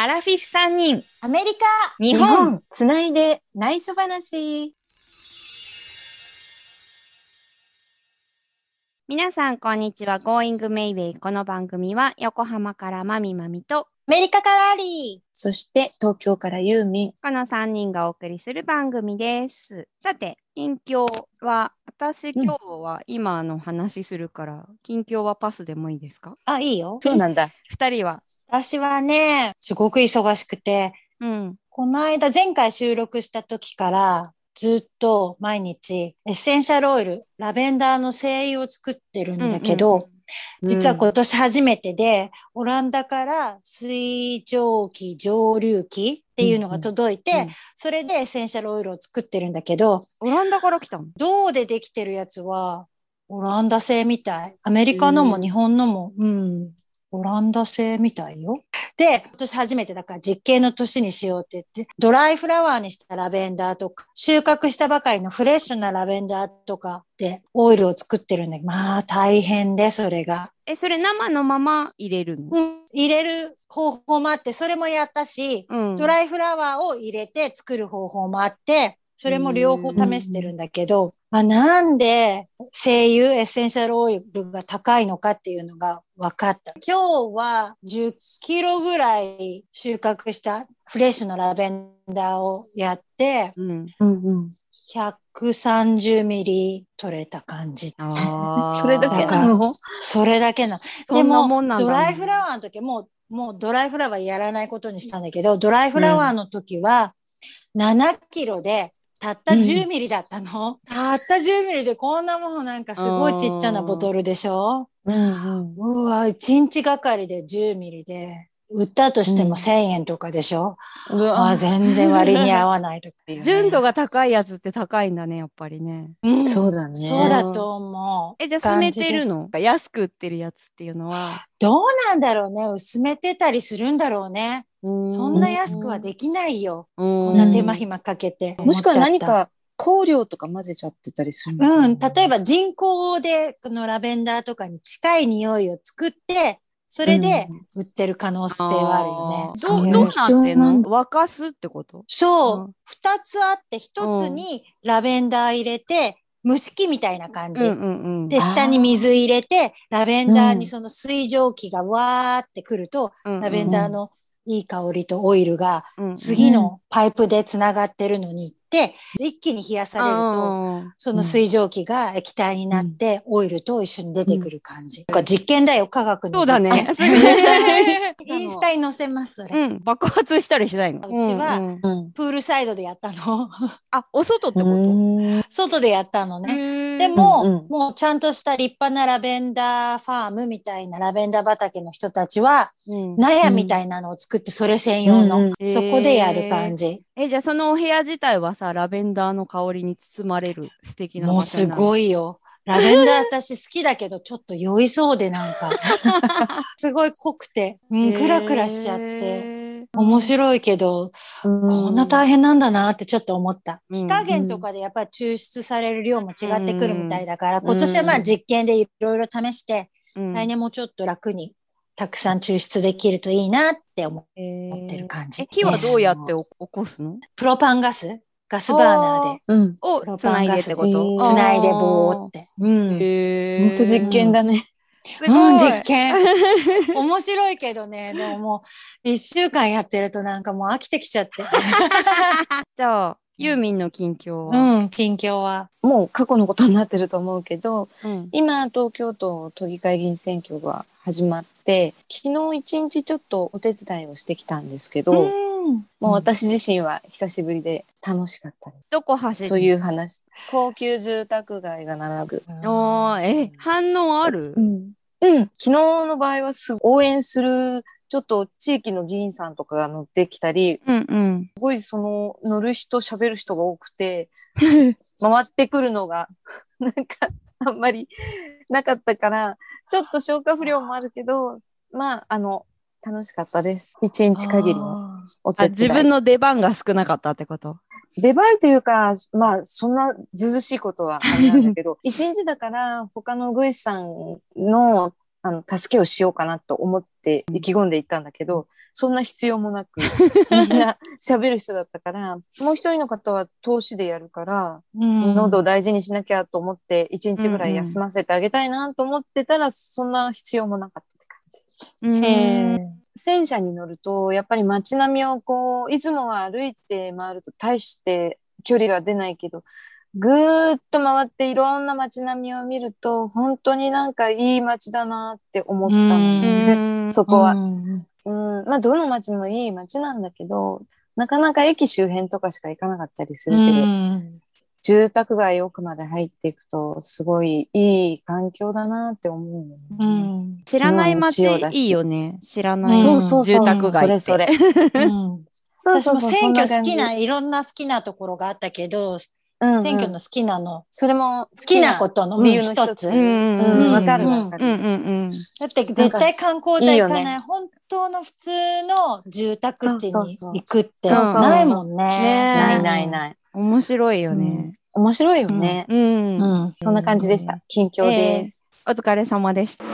アラフィフ3人、アメリカ日本。つないで内緒話。皆さん、こんにちは。Going Mayway。この番組は、横浜からまみまみと、アメリカからアリそして東京からユーミン。この3人がお送りする番組です。さて、近況は、私、うん今日は今の話するから、近況はパスでもいいですか？ー。あ、いいよ。そうなんだ。?2 人は。私はね、すごく忙しくて、うん。この間、前回収録した時から、ずっと毎日、エッセンシャルオイル、ラベンダーの精油を作ってるんだけど、うんうんうん実は今年初めてで、オランダから水蒸気蒸留機っていうのが届いて、うん。うんそれでエッセンシャルオイルを作ってるんだけど、オランダから来たの？銅でできてるやつは、オランダ製みたい。アメリカのもうん日本のも、うん、オランダ製みたいよ。で、今年初めてだから実験の年にしようって言って、ドライフラワーにしたラベンダーとか、収穫したばかりのフレッシュなラベンダーとかでオイルを作ってるんだけど、まあ大変で、それが。え、それ生のまま入れるの？うん、入れる方法もあって、それもやったし、うん。ドライフラワーを入れて作る方法もあって、それも両方試してるんだけど、まあ、なんで精油、エッセンシャルオイルが高いのかっていうのが分かった。今日は10キロぐらい収穫したフレッシュなラベンダーをやって、うん。うんうん。130ミリ取れた感じ。それだけなの？それだけなの。そんなもんなんだドライフラワーの時もう、もうドライフラワーやらないことにしたんだけど、ドライフラワーの時は7キロでたった10ミリだったの？たった10ミリでこんなもんなんかすごいちっちゃなボトルでしょ？うんうん。うわ、1日がかりで10ミリで、売ったとしてうんも1000円とかでしょ、うまあわ全然割に合わないとか。純度が高いやつって高いんだね、やっぱりね。うんそうだね。そうだと思う。え、じゃあ、薄めてるの？安く売ってるやつっていうのは？どうなんだろうね薄めてたりするんだろうね。そそんな安くはできないよ。ここんな手間暇かけて。もしくは何。か香料とか混ぜちゃってたりするのかなうん。例えば人工でこのラベンダーとかに近い匂いを作って、それで売ってる可能性はあるよね。ううどうなってんの？な沸かすってこと？そう。うん。二つあって、一つにラベンダー入れて、蒸し器みたいな感じ。うんうんうん。で、下に水入れて、ラベンダーにうんその水蒸気がわーってくると、うん。うんラベンダーのいい香りとオイルが次のパイプでつながってるのに一気に冷やされると、あその水蒸気が液体になって、オイルと一緒に出てくる感じ。なんか実験だよ、科学ーの。そうだね。インスタに載せます。うん、爆発したりしないの？うちは。プールサイドでやったの。あ、お外ってこうん外でやったのとね。ででも、もうちゃんとした立派なラベンダーファームみたいなラベンダー畑の人たちは、うん納屋みたいなのを作って、それ専用の、そこでやる感じ。え、じゃあそのお部屋自体はさ、ラベンダーの香りに包まれる素敵なもうすごい。いよ。ラベンダー私好きだけど、ちょっと酔いそうでなんか、すごい濃くて、うん、クラクラしちゃって。て。面白いけど、こんな大変なんだなってちょっと思った。うん火加減とかでやっぱり抽出される量も違ってくるみたいだから、ん今年はまあ実験でいろいろ試して、うん来年もちょっと楽にたくさん抽出できるといいなって思えってる感じえ、。火はどうやってお起こすの？プロパンガスガスバーナーでうん。をプロつないでパンガスってこと？つないでボーって。うん。へほんと実験だね。うん、実験。面白いけどね、でももう一週間やってるとなんかもう飽きてきちゃって。じゃあ、ユーミンの近況は？うん、近況は。もう過去のことになってると思うけど、うん。今東京都都議会議員選挙が始まって、昨日一日ちょっとお手伝いをしてきたんですけど、うんもう私自身は久しぶりで楽しかった。どこ走るという話。高級住宅街が並ぶ。おーえ、反応ある？うん。うん。昨日の場合はす応援する、ちょっと地域の議員さんとかが乗ってきたり、うんうん。すごいその乗る人、喋る人が多くて、回ってくるのが、なんか、あんまりなかったから、ちょっと消化不良もあるけど、まあ、あの、楽しかったです。一日限りのあお手伝い。あ、自分の出番が少なかったってこと？出番というか、まあ、そんなずうずうしいことはあれなんだけど、一日だから他のグイさんのあの助けをしようかなと思って意気込んでいったんだけど、そんな必要もなく みんな喋る人だったからもう一人の方は投資でやるから、うん。喉を大事にしなきゃと思って一日ぐらい休ませてあげたいなと思ってたら、そんな必要もなかったって感じ。うん。へー戦車に乗るとやっぱり街並みをこういつもは歩いて回ると大して距離が出ないけどぐーっと回っていろんな街並みを見ると本当になんかいい街だなって思ったのね、うん。そこは、うん。うん、まあどの街もいい街なんだけどなかなか駅周辺とかしか行かなかったりするけど、うん。住宅街奥まで入っていくとすごいいい環境だなって思うよね、うん。知らない街いいよね。知らないそうそう住宅街って。それそれ。うん。私も選挙好きな、いろんな好きなところがあったけど、うんうん選挙の好きなの、それも好きなことの理由の一つ。一つ。うんうんうんわかる。だって絶対観光じゃ行かないいいよね本当の普通の住宅地に行くってそうそうないもんね。ねないないない。面白いよね。面白いよね。うん。うん。そんな感じでした。近況です。お疲れ様でした。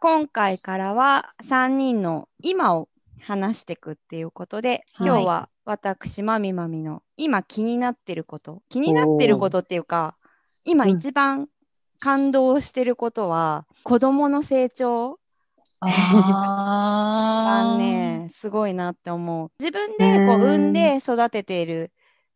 今回からは3人の今を話していくっていうことで、はい。今日は私まみまみの今気になってること気になってることっていうか今一番感動してることは、子供の成長。あ ねすごいなって思う。自分でこううん産んで育てている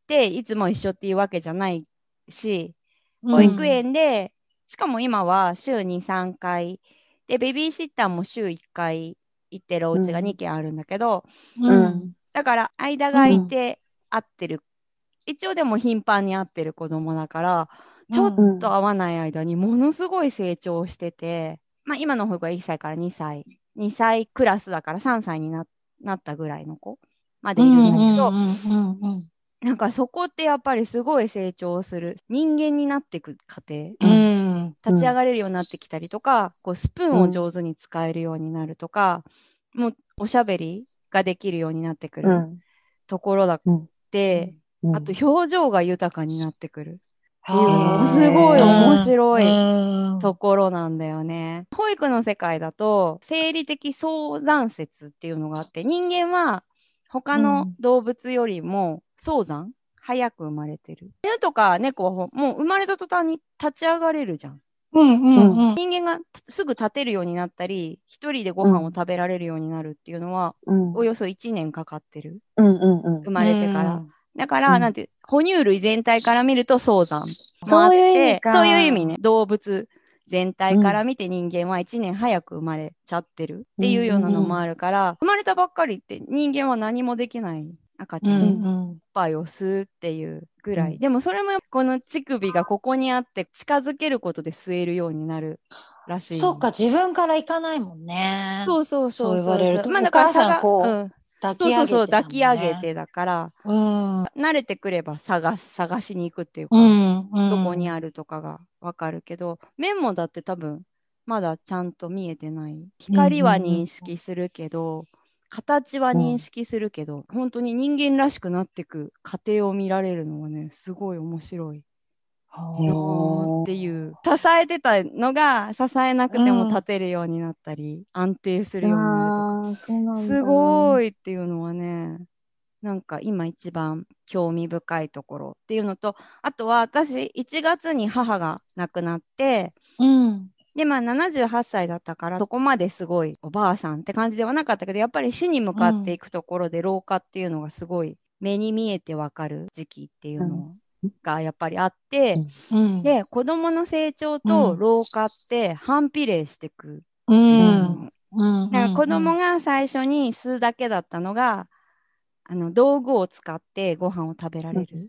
でいつも一緒っていうわけじゃないし保育園で、しかも今は週に3回。でベビーシッターも週1回行ってるお家がうん。2軒あるんだけど、うん。うん。だから間が空いて会ってる、一応でも頻繁に会ってる子供だからちょっうんと会わない間にものすごい成長してて、まあ、今の保育は1歳から2歳。2歳クラスだから3歳にななったぐらいの子までいるんだけど、うんうんうんうんなんかそこってやっぱりすごい成長する人間になっていく過程。うん。立ち上がれるようになってきたりとか、こうスプーンを上手に使えるようになるとか、もうおしゃべりができるようになってくるうん。ところだって、うん。あと表情が豊かになってくるっていうのもへー。すごい面白いいところなんだよね。保育の世界だと生理的相談説っていうのがあって人間は他の動物よりも早産早く生まれてる。犬とか猫はもう生まれた途端に立ち上がれるじゃん。うんうんうん。人間がすぐ立てるようになったり一人でご飯を食べられるようになるっていうのは、うん。およそ1年かかってる。うんうんうん。生まれてから。だから、うん。なんて哺乳類全体から見ると早産。そういう意味か。そういう意味ね。動物全体から見て人間は1年早く生まれちゃってるっていうようなのもあるから、生まれたばっかりって人間は何もできない赤ちゃんうんのおっうんぱいを吸うっていうぐらい、うん。でもそれもこの乳首がここにあって近づけることで吸えるようになるらしいそうか自分から行かないもんね。そうそうそうそう言われるとまあだからお母さん差がこううん抱き上げてそうそう抱き上げてだから。うん。慣れてくれば探す探しに行くっていうか、うんうん。どこにあるとかがわかるけど、面もだって多分まだちゃんと見えてない。光は認識するけど、形は認識するけど、本当に人間らしくなっていく過程を見られるのはねすごい面白いっていう。支えてたのが支えなくても立てるようになったり、安定するようになるとか。あーそうなんだ。すごい。いっていうのはねなんか今一番興味深いところっていうのとあとは私1月に母が亡くなってうん。でまあ78歳だったからそこまですごいおばあさんって感じではなかったけどやっぱり死に向かっていくところで老化っていうのがすごい目に見えてわかる時期っていうのがやっぱりあって、うん。で子どもの成長うん。と老化って反比例してく。ううん。ん。うん。だから子供が最初に吸うだけだったのが、あの道具を使ってご飯を食べられる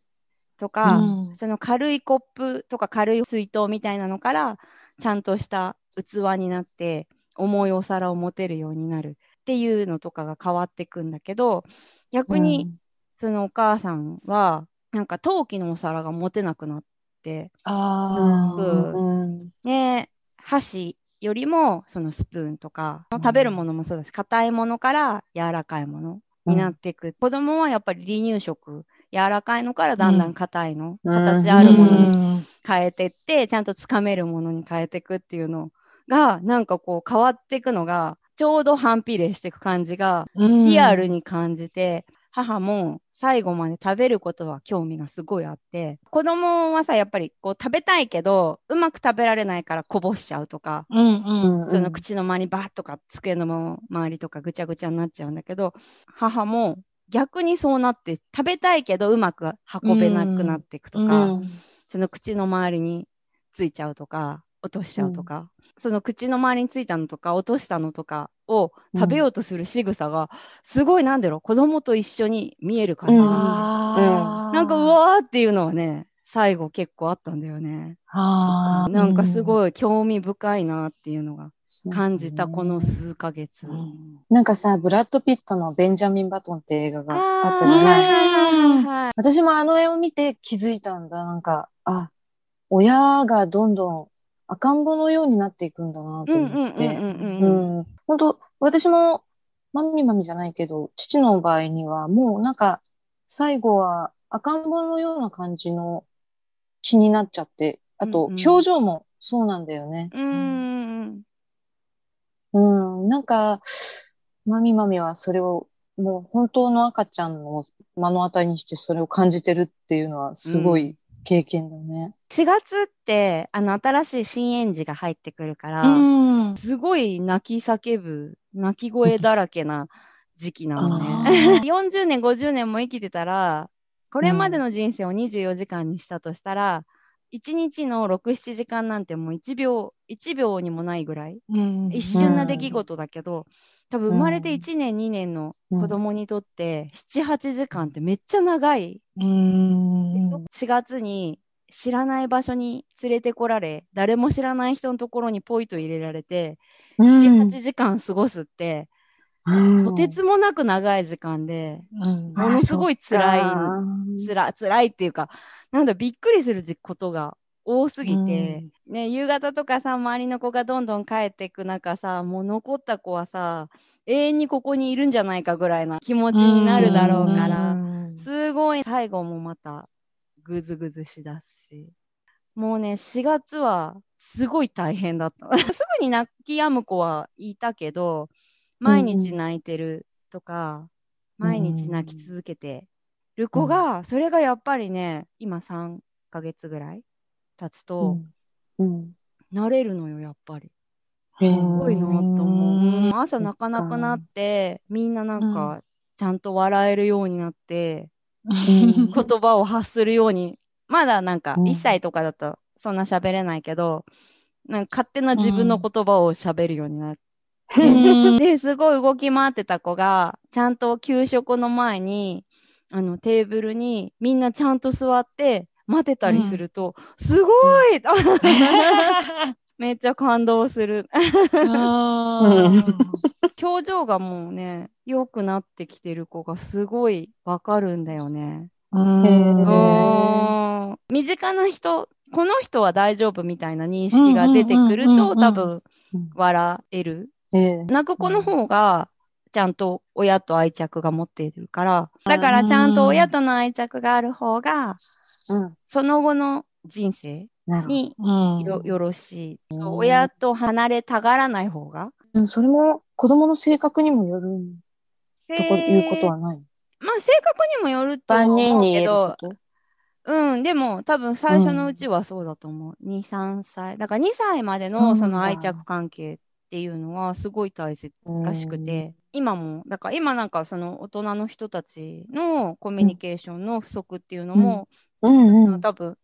とか、うん。その軽いコップとか軽い水筒みたいなのからちゃんとした器になって重いお皿を持てるようになるっていうのとかが変わっていくんだけど逆にそのお母さんはなんか陶器のお皿が持てなくなって。あー。うん。うんで箸よりもそのスプーンとか食べるものもそうだし硬いものから柔らかいものになっていく、子供はやっぱり離乳食柔らかいのからだんだん硬いの、うん。形あるものにうん。変えてって、ちゃんとつかめるものに変えていくっていうのがなんかこう変わっていくのがちょうど反比例していく感じがリアルに感じて、母も最後まで食べることは興味がすごいあって子供はさやっぱりこう食べたいけどうまく食べられないからこぼしちゃうとか、うんうんうん。その口の周りバーッとか机の周りとかぐちゃぐちゃになっちゃうんだけど母も逆にそうなって食べたいけどうまく運べなくなっていくとか、うん。その口の周りについちゃうとか落としちゃうとか、その口の周りについたのとか落としたのとかを食べようとする仕草がすごいなんだろう子供と一緒に見える感じ。なんかうわーっていうのはね最後結構あったんだよね。あー。なんかすい。ごい興味深いなっていうのが感じたこの数ヶ月。うん。なんかさ、ブラッド・ピットのベンジャミン・バトンって映画があったじゃはないいはい私もあの絵を見て気づいたんだ。なんか、あ、親がどんどん赤ん坊のようになっていくんだなと思って。本当私も、マミマミじゃないけど、父の場合には、もうなんか、最後は赤ん坊のような感じの気になっちゃって、あと、表情もそうなんだよね。うんうんうん。なんか、マミマミはそれを、もう本当の赤ちゃんを目の当たりにしてそれを感じてるっていうのはすごい経験だね。4月ってあの新しい新園児が入ってくるから、うんすごい泣き叫ぶ泣き声だらけな時期なのあね。ー 40年50年も生きてたらこれまでの人生を24時間にしたとしたら、1日の67時間なんてもう1秒1秒にもないぐらいうん。一瞬な出来事だけど、多分生まれて1年、2年の子供にとって78時間ってめっちゃ長い。うん。4月に知らない場所に連れてこられ誰も知らない人のところにポイと入れられて、78時間過ごすってうんとてつもなく長い時間で、うん。ものすごい辛いあつら辛いっていうかなんだびっくりすることが多すぎて、ね、夕方とかさ周りの子がどんどん帰っていく中さもう残った子はさ永遠にここにいるんじゃないかぐらいな気持ちになるだろうから、すごい最後もまたぐずぐずしだすし。もうね4月はすごい大変だった。すぐに泣き止む子はいたけど毎日泣いてるとか、毎日泣き続けてる子が、それがやっぱりね今3ヶ月ぐらい経つと、うん。慣れるのよやっぱり。すすごいなと思う。うん。朝泣か。なくなってみんななんかちゃんと笑えるようになって、ん。言葉を発するようにまだなんかうん。1歳とかだとそんな喋れないけど、なんか勝手な自分の言葉を喋るようになって、ですごい動き回ってた子がちゃんと給食の前にあのテーブルにみんなちゃんと座って待てたりすると、すごい、めっちゃ感動する。表情がもうね良くなってきてる子がすごいわかるんだよね。身近な人この人は大丈夫みたいな認識が出てくるとうんうんうんうん多分うん笑える。ええ泣く子の方がちゃんと親と愛着が持っているからだからちゃんと親との愛着がある方がうん。その後の人生。にうんよよろしい。そううん親と離れたがらない方が。うんそれも子供の性格にもよるとこいうことはない？まあ性格にもよると思うけどうん、でも多分最初のうちはそうだと思う。2、3歳。だから2歳までのその愛着関係っていうのはすごい大切らしくて、今も、だから今なんかその大人の人たちのコミュニケーションの不足っていうのも、うん。うん。多分、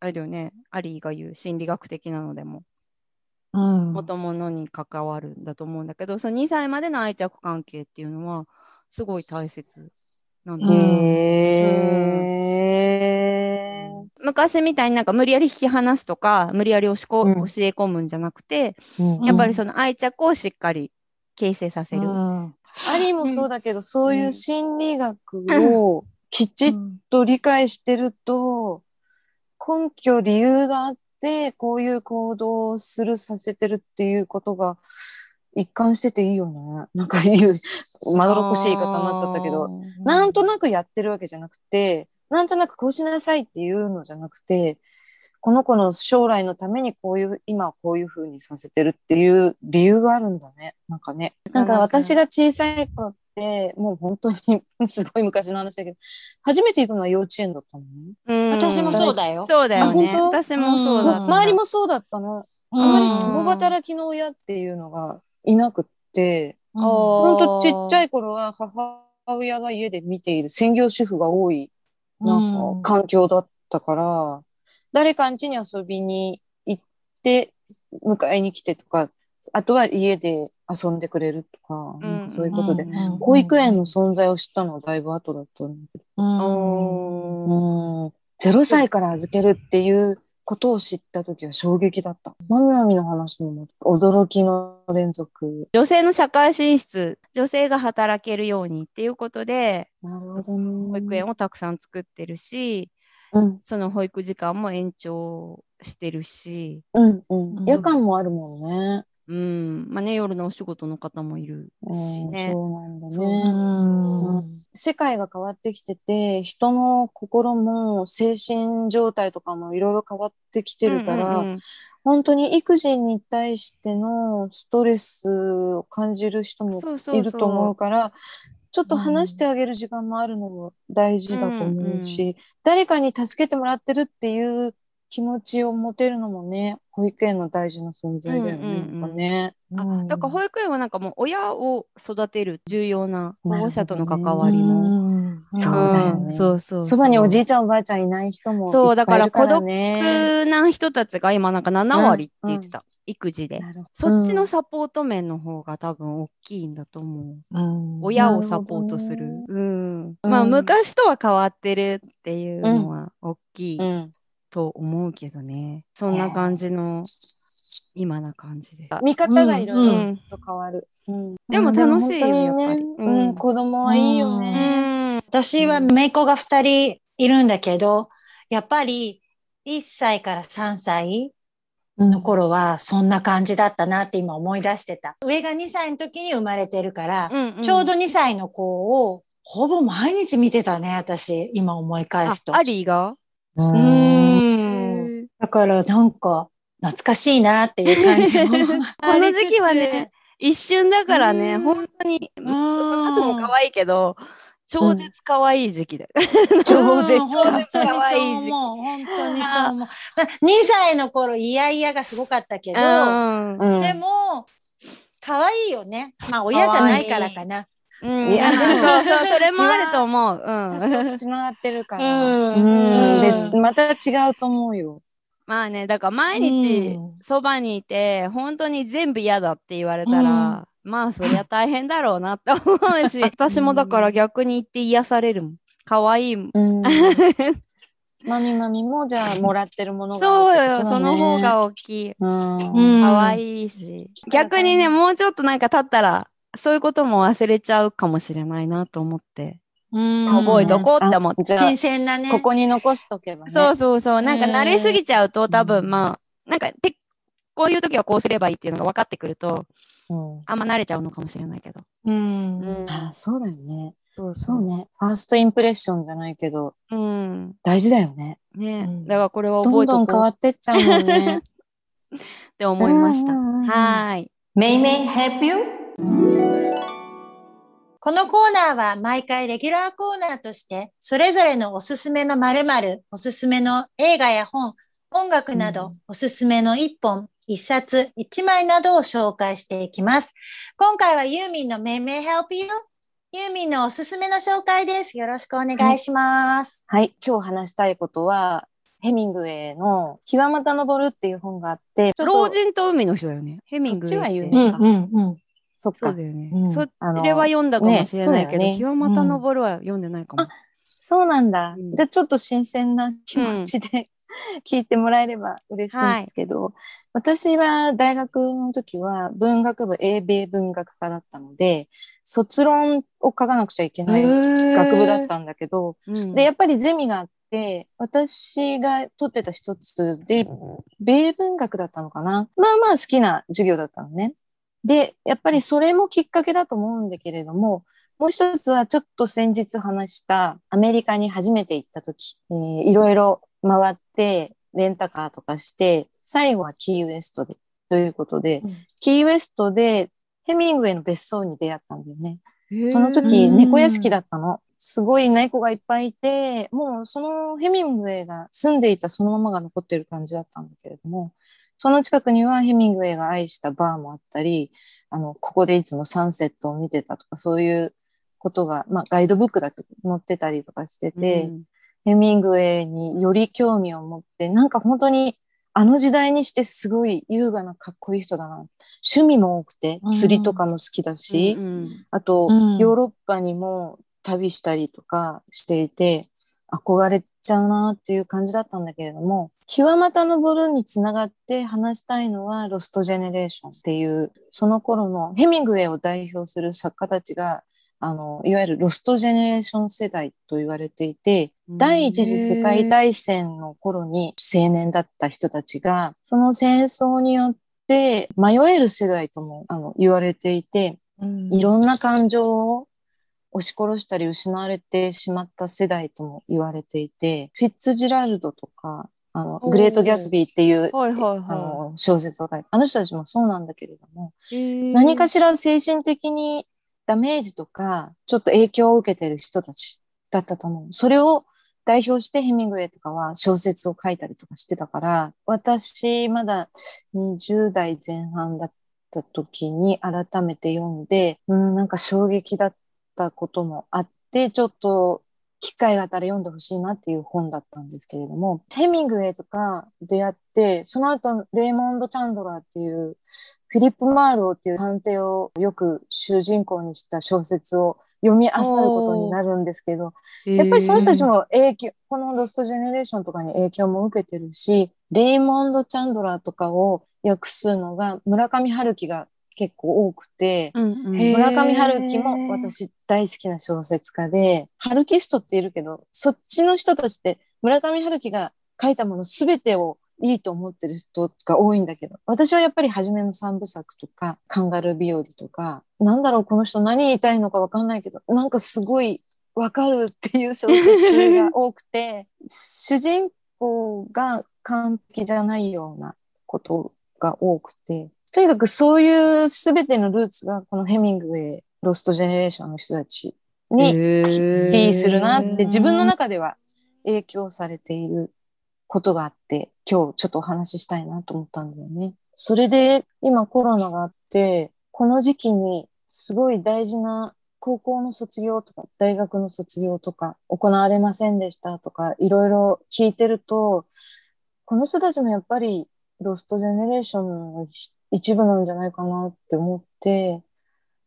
あれだよね、アリーが言う心理学的なのでも、うん。元々に関わるんだと思うんだけど、その2歳までの愛着関係っていうのはすごい大切なんだよね。へー昔みたいになんか無理やり引き離すとか無理やり押しこ、うん。教え込むんじゃなくてうん。やっぱりその愛着をしっかり形成させる。うん。アリーもそうだけど、そういう心理学をきちっと理解してると、根拠、理由があって、こういう行動をする、させてるっていうことが一貫してていいよね。なんか言う、まどろっこしい言い方になっちゃったけど、なんとなくやってるわけじゃなくて、なんとなくこうしなさいっていうのじゃなくて、この子の将来のためにこういう、今はこういう風にさせてるっていう理由があるんだね。なんかね。なんか私が小さい頃って、もう本当に すごい昔の話だけど、初めて行くのは幼稚園だったのね。うん私もそうだよ。そうだよね。あ本当？私もそうだった。周りもそうだったの。あうんまり共働きの親っていうのがいなくって、うんほんとちっちゃい頃は母親が家で見ている専業主婦が多いなんか環境だったから、誰かん家に遊びに行って迎えに来てとか、あとは家で遊んでくれるとか、うん。かそういうことで、うん保育園の存在を知ったのはだいぶ後だったんだけど、うん、0歳から預けるっていうことを知った時は衝撃だった。マミマミの話も驚きの連続。女性の社会進出、女性が働けるようにっていうことで、なるほどね。保育園をたくさん作ってるし、うん、その保育時間も延長してるし、うん、うんうん。夜間もあるもんね。うん、まあね、夜のお仕事の方もいるしうん、ね。そうなんだね。う。ん世界が変わってきてて、人の心も精神状態とかもいろいろ変わってきてるから、うんうんうん。本当に育児に対してのストレスを感じる人もいると思うから、ちょっと話してあげる時間もあるのも大事だと思うし、誰かに助けてもらってるっていう気持ちを持てるのもね、保育園の大事な存在だよね。うんうんうんなんかね。あだから保育園はなんかもう親を育てる重要な保護者との関わりも。そうだよねんそうそうそばにおじいちゃんおばあちゃんいない人もいっぱいそうだから孤独ね。な人たちが今なんか7割って言ってた、育児で。そっちのサポート面の方が多分大きいんだと思う。うん親をサポートする。うん。うんまあ昔とは変わってるっていうのは大きいうんと思うけどね。そんな感じの今な感じで。見方がいろいろうんと変わる。うんでも楽しいよでもやっぱりうんうん子供はいいようね。ん。私は姪っ子が2人いるんだけど、やっぱり1歳から3歳の頃はそんな感じだったなって今思い出してた。上が2歳の時に生まれてるから、うんんちょうど2歳の子をほぼ毎日見てたね、私、今思い返すと。あアリーが？うんだからなんか懐かしいなっていう感じも。この時期はね、一瞬だからね、うん本当に、うんその後も可愛いけど、超絶可愛い時期だよ。超絶うん本当に可愛そうい時期。本当にそう思う。まあ2歳の頃、イヤイヤがすごかったけど、でも、可愛いよね。まあ、親じゃないからかな。うん、いやそう それもあると思う。うん。つながってるから。うんうんうん別また違うと思うよ。まあね、だから毎日うん。そばにいて、本当に全部嫌だって言われたら、まあそりゃ大変だろうなって思うし、私もだから逆に言って癒されるもん。可愛いもん。うん。マミマミもじゃあもらってるものがそうよ、その方が大きい。うん。うん。可愛いし。逆にね、もうちょっとなんか経ったら、そういうことも忘れちゃうかもしれないなと思って、うん覚えとこ？うって思って。新鮮なね。ここに残しとけばね。そうそうそう。なんか慣れすぎちゃうと、多う分んまあ、なんかて、こういう時はこうすればいいっていうのが分かってくると、うんあんま慣れちゃうのかもしれないけど。うん。あそうだよね。そうそうね。ファーストインプレッションじゃないけど、うん。大事だよね。ね、うんだからこれはどんど覚えとこうっん変わってっちゃうもんね。て思いました。うんうんうんはーい。May May help you? このコーナーは毎回レギュラーコーナーとして、それぞれのおすすめの〇〇、おすすめの映画や本、音楽など、おすすめの一本、一冊、一枚などを紹介していきます。今回はユーミンの May May Help You? ユーミンのおすすめの紹介です。よろしくお願いします。はい。今日話したいことは、ヘミングウェイの日はまた昇るっていう本があって、老人と海の人だよね。ヘミングウェイって。そっちは有う名んうんうん。そっかそうだ。よね。うんそれは読んだかもしれないけど、ねね日はまた昇るは読んでないかも。そうなんだ。うんじゃあちょっと新鮮な気持ちで、聞いてもらえれば嬉しいんですけど、私は大学の時は文学部英米文学科だったので、卒論を書かなくちゃいけない学部だったんだけど、うんで、やっぱりゼミがあって、私が取ってた一つで、米文学だったのかな。まあまあ好きな授業だったのね。で、やっぱりそれもきっかけだと思うんだけれども、もう一つはちょっと先日話したアメリカに初めて行った時、えーいろいろ回ってレンタカーとかして、最後はキーウエストでということで、うんキーウエストでヘミングウェイの別荘に出会ったんだよね。そのへ時、うん猫屋敷だったの。すごい猫がいっぱいいて、もうそのヘミングウェイが住んでいたそのままが残ってる感じだったんだけれども、その近くにはヘミングウェイが愛したバーもあったり、あの、ここでいつもサンセットを見てたとか、そういうことが、まあガイドブックだけ載ってたりとかしてて、うんヘミングウェイにより興味を持って、なんか本当にあの時代にしてすごい優雅なかっこいい人だな。趣味も多くてう、ん釣りとかも好きだし、うん。あと、うん。ヨーロッパにも旅したりとかしていて、憧れちゃうなっていう感じだったんだけれども、日はまた登るにつながって話したいのは、ロストジェネレーションっていう、その頃のヘミングウェイを代表する作家たちが、あの、いわゆるロストジェネレーション世代と言われていて、第一次世界大戦の頃に青年だった人たちが、その戦争によって迷える世代ともあの言われていて、うん。いろんな感情を押し殺したり失われてしまった世代とも言われていて、フィッツジラルドとか、あの、グレート・ギャツビーっていう、はいはいあはの小説を書いて、あの人たちもそうなんだけれども、何かしら精神的にダメージとか、ちょっと影響を受けてる人たちだったと思う。それを代表してヘミングウェイとかは小説を書いたりとかしてたから、私まだ20代前半だった時に改めて読んで、うん、なんか衝撃だったこともあって、ちょっと機会があったら読んでほしいなっていう本だったんですけれども、ヘミングウェイとか出会って、その後レイモンド・チャンドラーっていうフィリップ・マーローっていう探偵をよく主人公にした小説を読み漁ることになるんですけど、やっぱりその人たちも影響、このロストジェネレーションとかに影響も受けてるし、レイモンド・チャンドラーとかを訳すのが村上春樹が結構多くて、うんうん。村上春樹も私大好きな小説家で、春キストっているけど、そっちの人たちって村上春樹が書いたものすべてをいいと思ってる人が多いんだけど、私はやっぱり初めの三部作とか、カンガルー日和とか、なんだろう、この人何言いたいのかわかんないけど、なんかすごいわかるっていう小説が多くて、主人公が完璧じゃないようなことが多くて、とにかくそういうすべてのルーツがこのヘミングウェイ、ロストジェネレーションの人たちにへーティーするなって自分の中では影響されていることがあって、今日ちょっとお話ししたいなと思ったんだよね。それで今コロナがあって、この時期にすごい大事な高校の卒業とか大学の卒業とか行われませんでしたとかいろいろ聞いてると、この人たちもやっぱりロストジェネレーションの一部なんじゃないかなって思って、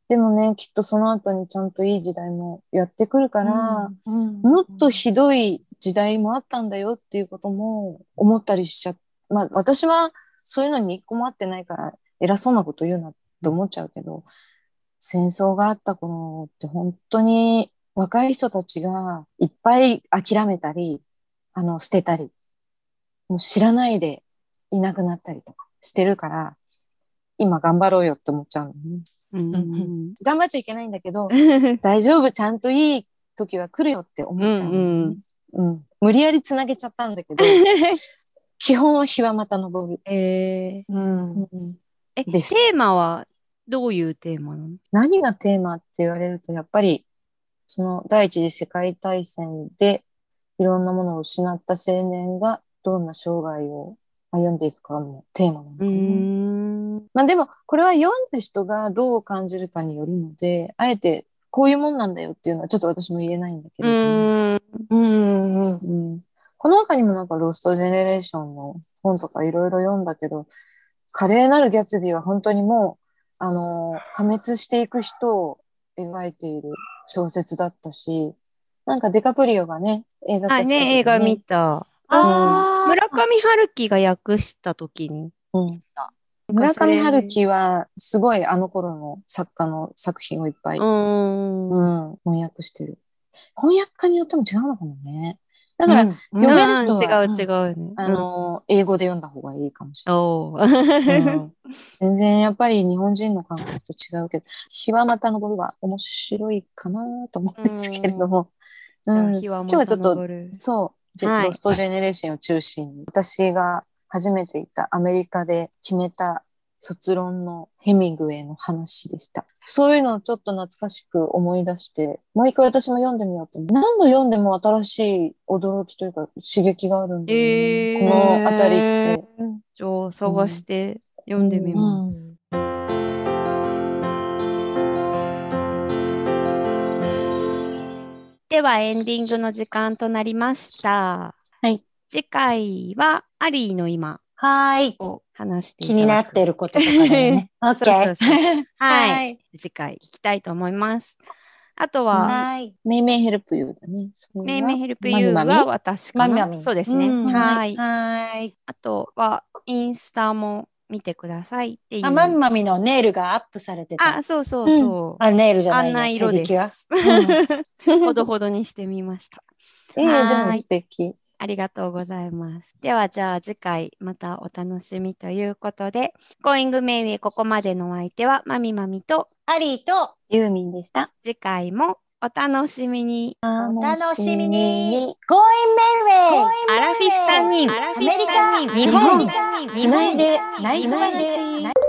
でもね、きっとその後にちゃんといい時代もやってくるから、うんもっとひどい時代もあったんだよっていうことも思ったりしちゃまあ私はそういうのに一個もあってないから偉そうなこと言うなって思っちゃうけど、戦争があった頃って本当に若い人たちがいっぱい諦めたり、あの、捨てたり、もう知らないでいなくなったりとかしてるから、今頑張ろうよって思っちゃうのね。うんうん頑張っちゃいけないんだけど、う ん大丈夫、ちゃんといい時は来るよって思っちゃうのね、うん無理やりつなげちゃったんだけど、基本は日はまた登る。えー。うん。え、テーマはどういうテーマなの？何がテーマって言われると、やっぱり、その第一次世界大戦でいろんなものを失った青年がどんな生涯を歩んでいくかもテーマなのかな。ん。まあでも、これは読んだ人がどう感じるかによるので、あえてこういうもんなんだよっていうのはちょっと私も言えないんだけど。うん。うん。うん。この中にもなんかロストジェネレーションの本とかいろいろ読んだけど、華麗なるギャツビーは本当にもう、あの、破滅していく人を描いている小説だったし、なんかデカプリオがね、映画化あ、した時ね、映画見た。あー。村上春樹が訳したときに。うん村上春樹はすごいあの頃の作家の作品をいっぱい、うーん。うん、翻訳してる。翻訳家によっても違うのかもね。だから、うん。読める人はうん。違う違うよね。あの、英語で読んだ方がいいかもしれない。うん。全然やっぱり日本人の感覚と違うけど、日はまた昇るは面白いかなと思うんですけれども、うん。今日はちょっとそう、ロストジェネレーションを中心に、私が初めていたアメリカで決めた卒論のヘミングウェイの話でした。そういうのをちょっと懐かしく思い出して、もう一回私も読んでみようと。何度読んでも新しい驚きというか刺激があるんで、えーこのあたりって。じゃあ探して読んでみます。ではエンディングの時間となりました。はい。次回はアリーの今はい。を話してい気になってる。ることとかね。オッケそうそうそうー。はい。い。次回聞きたいと思います。あとは、はい。メイメイヘルプユーだね。それはメイメイヘルプユーはミ私かな。マミマミそうですね。うんはい。はい。あとは、インスタも見てくださいっていう。あ、マミマミのネイルがアップされてた。あ、そうそうそう。あ、ネイルじゃない、ね。あんな色で。ほどほどにしてみました。ええはいでも素敵。ありがとうございます。では、じゃあ次回またお楽しみということで、Going Mayway ここまでのお相手はまみまみと、アリーとユーミンでした。次回もお楽しみに。お楽しみに。楽 Going Mayway! アラフィフ3人、アメリカ日本、つないで内緒話。